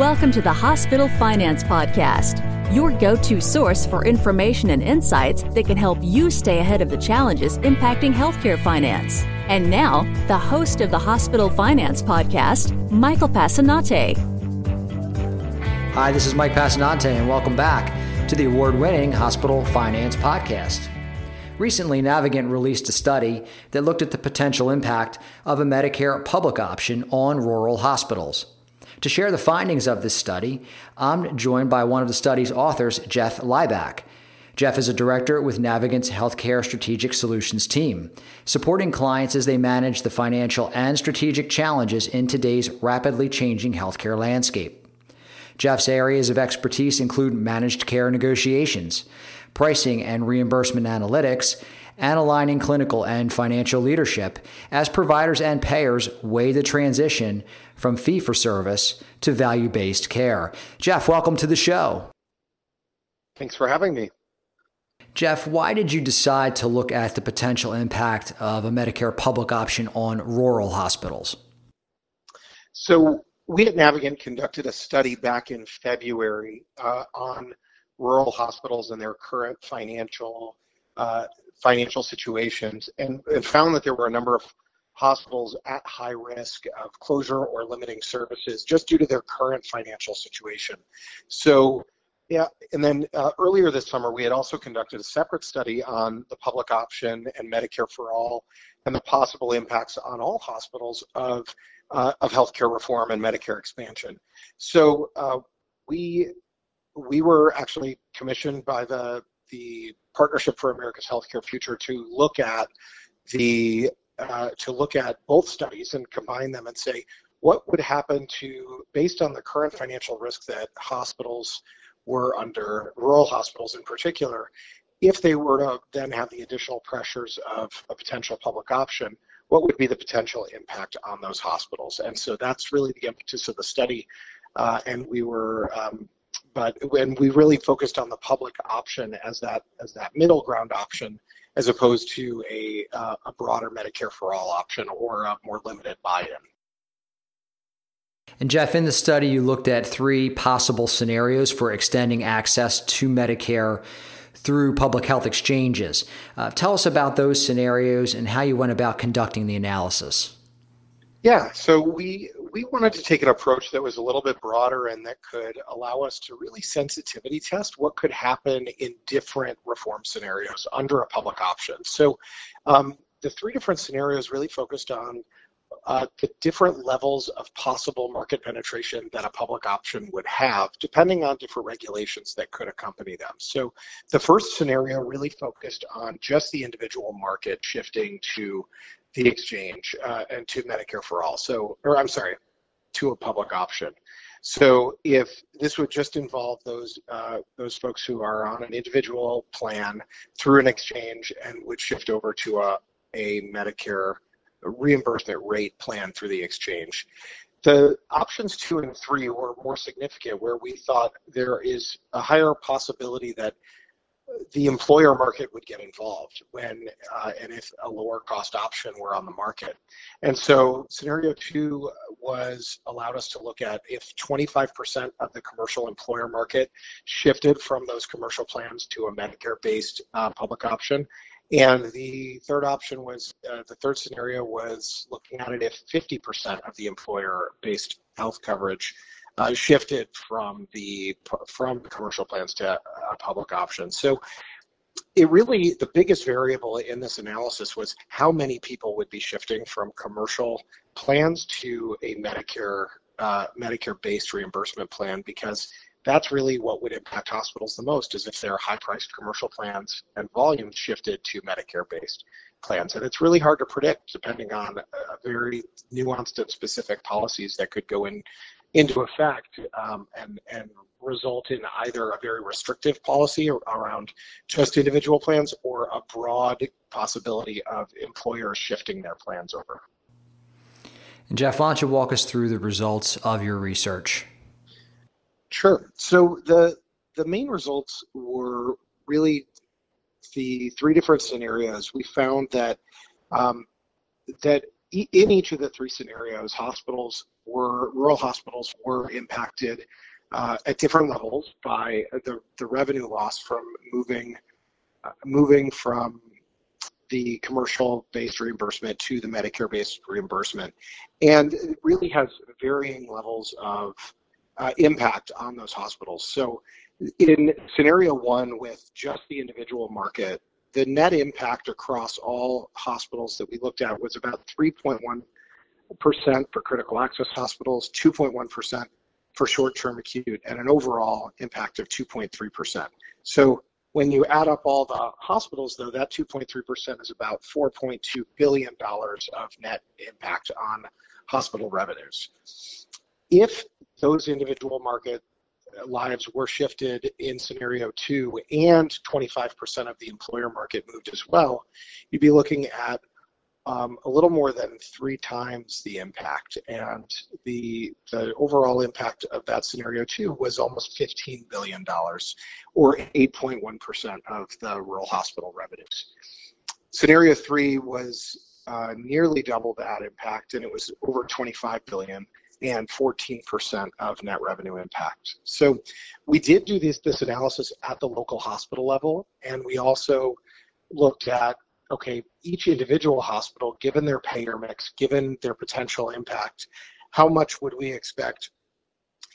Welcome to the Hospital Finance Podcast, your go to source for information and insights that can help you stay ahead of the challenges impacting healthcare finance. And now, the host of the Hospital Finance Podcast, Michael Passanante. Hi, this is Mike Passanante, and welcome back to the award winning Hospital Finance Podcast. Recently, Navigant released a study that looked at the potential impact of a Medicare public option on rural hospitals. To share the findings of this study, I'm joined by one of the study's authors, Jeff Leibach. Jeff is a director with Navigant's Healthcare Strategic Solutions team, supporting clients as they manage the financial and strategic challenges in today's rapidly changing healthcare landscape. Jeff's areas of expertise include managed care negotiations, pricing and reimbursement analytics, and aligning clinical and financial leadership as providers and payers weigh the transition from fee for service to value based care. Jeff, welcome to the show. Thanks for having me. Jeff, why did you decide to look at the potential impact of a Medicare public option on rural hospitals? So, we at Navigant conducted a study back in February uh, on rural hospitals and their current financial uh, financial situations, and, found that there were a number of hospitals at high risk of closure or limiting services just due to their current financial situation. So, yeah, and then uh, earlier this summer, we had also conducted a separate study on the public option and Medicare for all and the possible impacts on all hospitals of, uh, of healthcare reform and Medicare expansion. So uh, we we were actually commissioned by the the Partnership for America's Healthcare Future to look at the uh, to look at both studies and combine them and say what would happen to based on the current financial risk that hospitals were under rural hospitals in particular if they were to then have the additional pressures of a potential public option what would be the potential impact on those hospitals? And so that's really the impetus of the study uh, and we were um, but when we really focused on the public option as that as that middle ground option, as opposed to a uh, a broader Medicare for all option or a more limited buy-in. And Jeff, in the study, you looked at three possible scenarios for extending access to Medicare through public health exchanges. Uh, tell us about those scenarios and how you went about conducting the analysis. Yeah, so we we wanted to take an approach that was a little bit broader and that could allow us to really sensitivity test what could happen in different reform scenarios under a public option. So um, the three different scenarios really focused on uh, the different levels of possible market penetration that a public option would have, depending on different regulations that could accompany them. So the first scenario really focused on just the individual market shifting to the exchange uh, and to Medicare for all. So, or I'm sorry, to a public option. So if this would just involve those uh, those folks who are on an individual plan through an exchange and would shift over to a, a Medicare reimbursement rate plan through the exchange. The options two and three were more significant, where we thought there is a higher possibility that the employer market would get involved when uh, and if a lower cost option were on the market. And so scenario two was allowed us to look at if 25% of the commercial employer market shifted from those commercial plans to a Medicare based uh, public option. And the third option was uh, the third scenario was looking at it if 50% of the employer based health coverage uh, shifted from the from commercial plans to uh, public options. So it really the biggest variable in this analysis was how many people would be shifting from commercial plans to a Medicare uh, Medicare based reimbursement plan because that's really what would impact hospitals the most is if their high priced commercial plans and volumes shifted to Medicare based plans. And it's really hard to predict depending on uh, very nuanced and specific policies that could go in into effect um, and, and result in either a very restrictive policy around just individual plans or a broad possibility of employers shifting their plans over. And Jeff, why don't you walk us through the results of your research? Sure. So the the main results were really the three different scenarios. We found that um, that in each of the three scenarios, hospitals were rural hospitals were impacted uh, at different levels by the, the revenue loss from moving uh, moving from the commercial-based reimbursement to the Medicare-based reimbursement, and it really has varying levels of uh, impact on those hospitals. So, in scenario one, with just the individual market, the net impact across all hospitals that we looked at was about 3.1% for critical access hospitals, 2.1% for short-term acute, and an overall impact of 2.3%. So when you add up all the hospitals, though, that 2.3% is about $4.2 billion of net impact on hospital revenues. If those individual market lives were shifted in scenario two and 25% of the employer market moved as well, you'd be looking at um, a little more than three times the impact. And the, the overall impact of that scenario two was almost $15 billion or 8.1% of the rural hospital revenues. Scenario three was uh, nearly double that impact and it was over 25 billion and 14% of net revenue impact. So we did do this, this analysis at the local hospital level, and we also looked at okay, each individual hospital, given their payer mix, given their potential impact, how much would we expect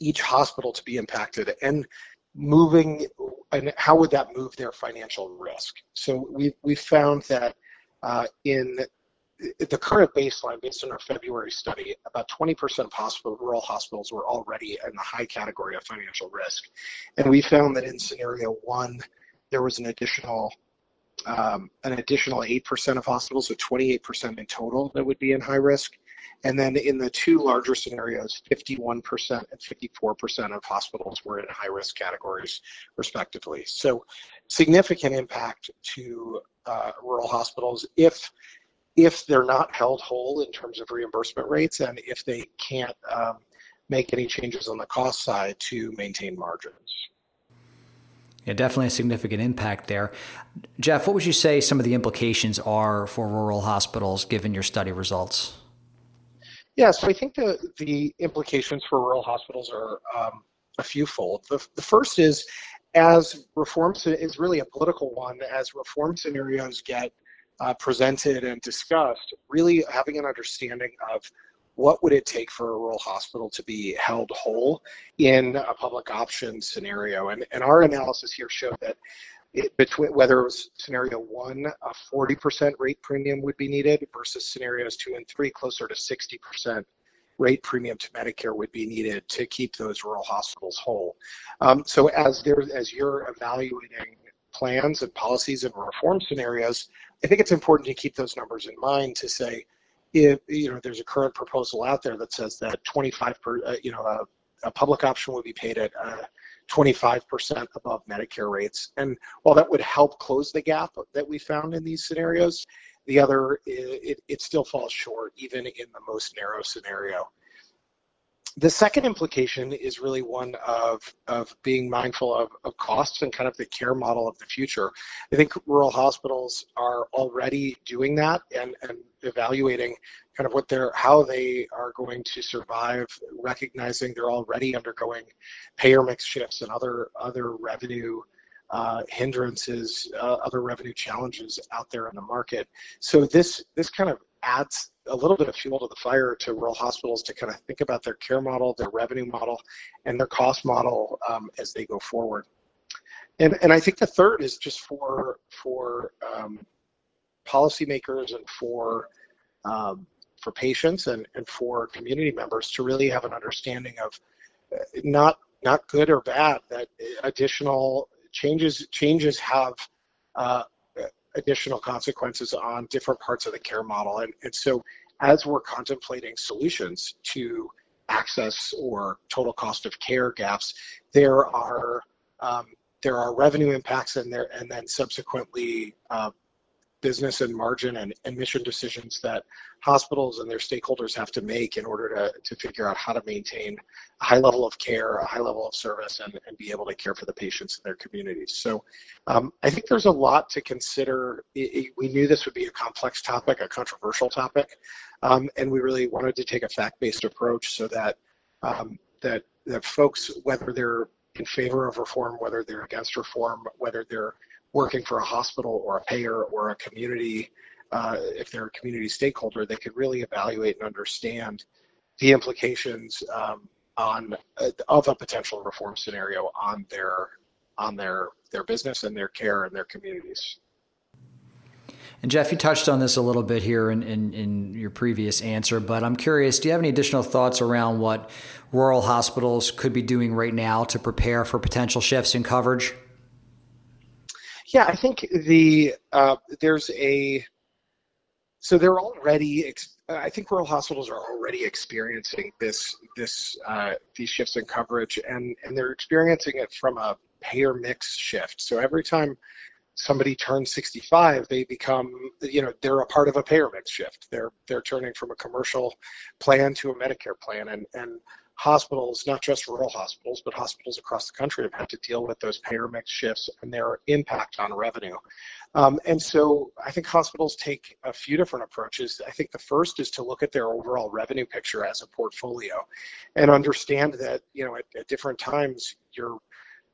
each hospital to be impacted? And moving, and how would that move their financial risk? So we we found that uh, in the current baseline, based on our February study, about 20% of hospital, rural hospitals were already in the high category of financial risk. And we found that in scenario one, there was an additional um, an additional 8% of hospitals, so 28% in total that would be in high risk. And then in the two larger scenarios, 51% and 54% of hospitals were in high risk categories, respectively. So significant impact to uh, rural hospitals if if they're not held whole in terms of reimbursement rates and if they can't um, make any changes on the cost side to maintain margins. Yeah, definitely a significant impact there. Jeff, what would you say some of the implications are for rural hospitals given your study results? Yeah, so I think the, the implications for rural hospitals are um, a few fold. The, the first is as reform is really a political one, as reform scenarios get uh, presented and discussed, really having an understanding of what would it take for a rural hospital to be held whole in a public option scenario? And, and our analysis here showed that it, between whether it was scenario one, a 40% rate premium would be needed versus scenarios two and three, closer to 60% rate premium to Medicare would be needed to keep those rural hospitals whole. Um, so as there, as you're evaluating plans and policies and reform scenarios, I think it's important to keep those numbers in mind to say, if you know there's a current proposal out there that says that 25 per uh, you know a, a, public option would be paid at uh, 25% above Medicare rates, and while that would help close the gap that we found in these scenarios, the other it, it still falls short even in the most narrow scenario the second implication is really one of, of being mindful of, of costs and kind of the care model of the future. I think rural hospitals are already doing that and, and evaluating kind of what they're how they are going to survive, recognizing they're already undergoing payer mix shifts and other other revenue uh, hindrances, uh, other revenue challenges out there in the market. So this this kind of adds a little bit of fuel to the fire to rural hospitals to kind of think about their care model, their revenue model, and their cost model um, as they go forward. And, and I think the third is just for for um, policymakers and for um, for patients and, and for community members to really have an understanding of uh, not not good or bad that additional changes changes have uh, additional consequences on different parts of the care model. And, and so as we're contemplating solutions to access or total cost of care gaps, there are um, there are revenue impacts and there and then subsequently uh, business and margin and, mission decisions that hospitals and their stakeholders have to make in order to, to figure out how to maintain a high level of care, a high level of service, and, and be able to care for the patients in their communities. So um, I think there's a lot to consider. We knew this would be a complex topic, a controversial topic, um, and we really wanted to take a fact-based approach so that um, that that folks, whether they're in favor of reform, whether they're against reform, whether they're working for a hospital or a payer or a community, uh, if they're a community stakeholder, they could really evaluate and understand the implications um, on uh, of a potential reform scenario on their on their their business and their care and their communities. And Jeff, you touched on this a little bit here in, in, in, your previous answer, but I'm curious, do you have any additional thoughts around what rural hospitals could be doing right now to prepare for potential shifts in coverage? Yeah, I think the uh, there's a so they're already. I think rural hospitals are already experiencing this this uh, these shifts in coverage, and and they're experiencing it from a payer mix shift. So every time somebody turns 65, they become, you know, they're a part of a payer mix shift. They're they're turning from a commercial plan to a Medicare plan, and and hospitals, not just rural hospitals, but hospitals across the country have had to deal with those payer mix shifts and their impact on revenue. Um, and so I think hospitals take a few different approaches. I think the first is to look at their overall revenue picture as a portfolio and understand that, you know, at, at different times, your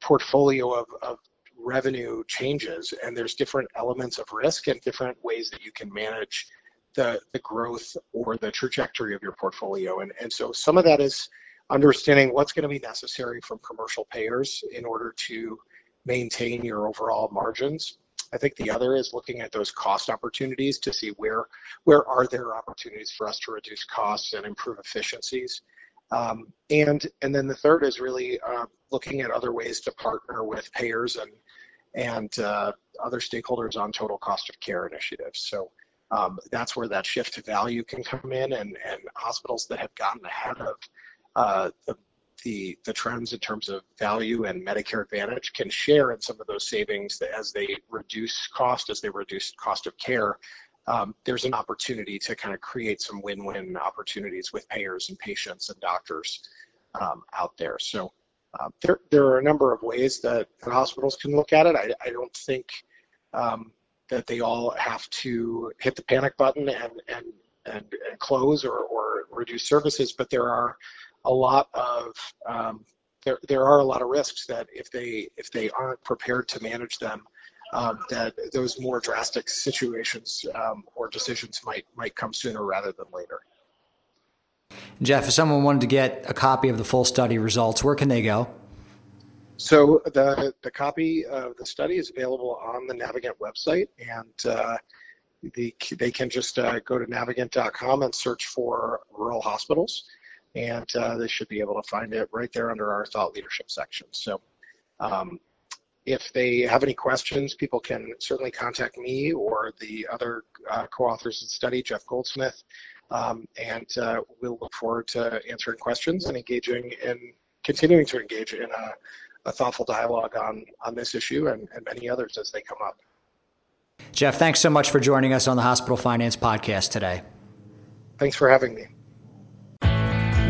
portfolio of, of revenue changes and there's different elements of risk and different ways that you can manage the, the growth or the trajectory of your portfolio. And, and so some of that is understanding what's going to be necessary from commercial payers in order to maintain your overall margins. I think the other is looking at those cost opportunities to see where where are there opportunities for us to reduce costs and improve efficiencies. Um, and and then the third is really uh, looking at other ways to partner with payers and and uh, other stakeholders on total cost of care initiatives. So um, that's where that shift to value can come in, and and hospitals that have gotten ahead of uh, the, the, the trends in terms of value and Medicare Advantage can share in some of those savings as they reduce cost, as they reduce cost of care. Um, there's an opportunity to kind of create some win-win opportunities with payers and patients and doctors um, out there. So uh, there, there are a number of ways that, hospitals can look at it. I, I don't think um, that they all have to hit the panic button and, and, and, and close or, or reduce services, but there are a lot of um, there there are a lot of risks that if they if they aren't prepared to manage them, um, that those more drastic situations um, or decisions might might come sooner rather than later. Jeff, if someone wanted to get a copy of the full study results, where can they go? So the the copy of the study is available on the Navigant website, and uh, the, they can just uh, go to navigant.com and search for rural hospitals and uh, they should be able to find it right there under our thought leadership section. So um, if they have any questions, people can certainly contact me or the other uh, co-authors of the study, Jeff Goldsmith, um, and uh, we'll look forward to answering questions and engaging in continuing to engage in a, a thoughtful dialogue on, on this issue and, and many others as they come up. Jeff, thanks so much for joining us on the Hospital Finance Podcast today. Thanks for having me.